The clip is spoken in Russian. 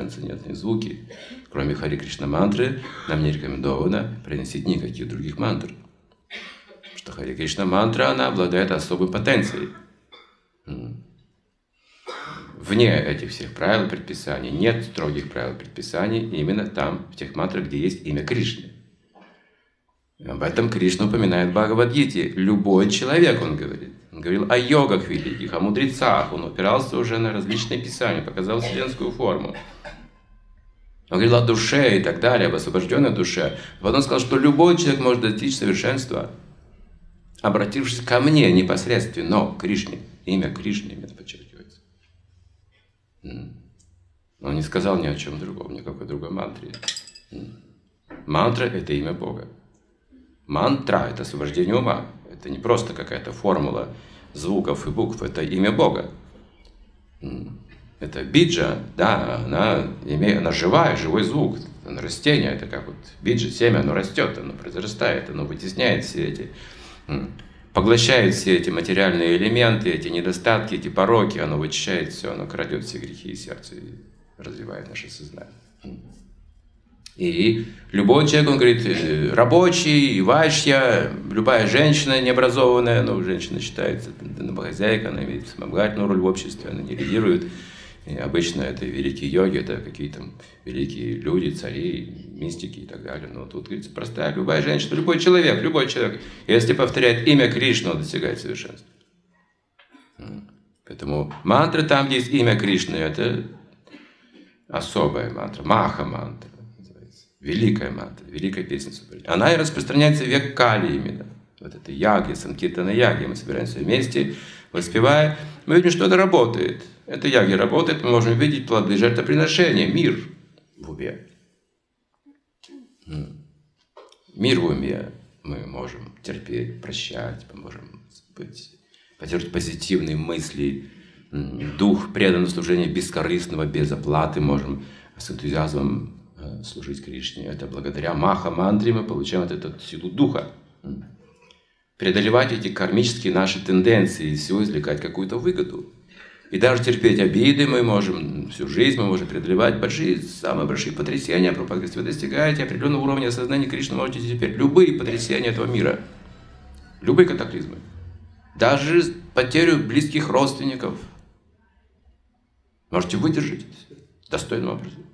трансцендентные звуки. Кроме Хари Кришна мантры, нам не рекомендовано приносить никаких других мантр. Что Хари Кришна мантра, она обладает особой потенцией. Вне этих всех правил предписаний нет строгих правил предписаний именно там, в тех мантрах, где есть имя Кришны. Об этом Кришна упоминает в Бхагавадгите. Любой человек, он говорит. Он говорил о йогах великих, о мудрецах. Он опирался уже на различные писания, показал вселенскую форму. Он говорил о душе и так далее, об освобожденной душе. Потом сказал, что любой человек может достичь совершенства, обратившись ко мне непосредственно, но Кришне. Имя Кришны именно подчеркивается. Он не сказал ни о чем другом, никакой другой мантре. Мантра – это имя Бога. Мантра – это освобождение ума. Это не просто какая-то формула звуков и букв, это имя Бога. Это биджа, да, она, имеет, она живая, живой звук. Она растение, это как вот биджа, семя, оно растет, оно произрастает, оно вытесняет все эти, поглощает все эти материальные элементы, эти недостатки, эти пороки, оно вычищает все, оно крадет все грехи из сердца и развивает наше сознание. И любой человек, он говорит, э, рабочий, ващья, любая женщина необразованная, но женщина считается домохозяйка, она имеет вспомогательную роль в обществе, она не лидирует. И обычно это великие йоги, это какие-то великие люди, цари, мистики и так далее. Но тут говорится простая, любая женщина, любой человек, любой человек, если повторяет имя Кришны, он достигает совершенства. Поэтому мантры там, где есть имя Кришны, это особая мантра, маха-мантра великая мантра, великая песня. Она и распространяется век Кали именно. Вот это яги, санкиртана яги. Мы собираемся вместе, воспевая. Мы видим, что это работает. Это яги работает, мы можем видеть плоды жертвоприношения, мир в уме. Мир в уме мы можем терпеть, прощать, мы можем быть, поддерживать позитивные мысли, дух преданного служения бескорыстного, без оплаты, можем с энтузиазмом Э, служить Кришне. Это благодаря Маха-мантре мы получаем вот эту силу духа. Преодолевать эти кармические наши тенденции, из всего извлекать какую-то выгоду. И даже терпеть обиды мы можем, всю жизнь мы можем преодолевать большие, самые большие потрясения. Пропаганда, вы достигаете определенного уровня осознания Кришны, можете терпеть любые потрясения этого мира, любые катаклизмы. Даже потерю близких родственников. Можете выдержать достойным образом.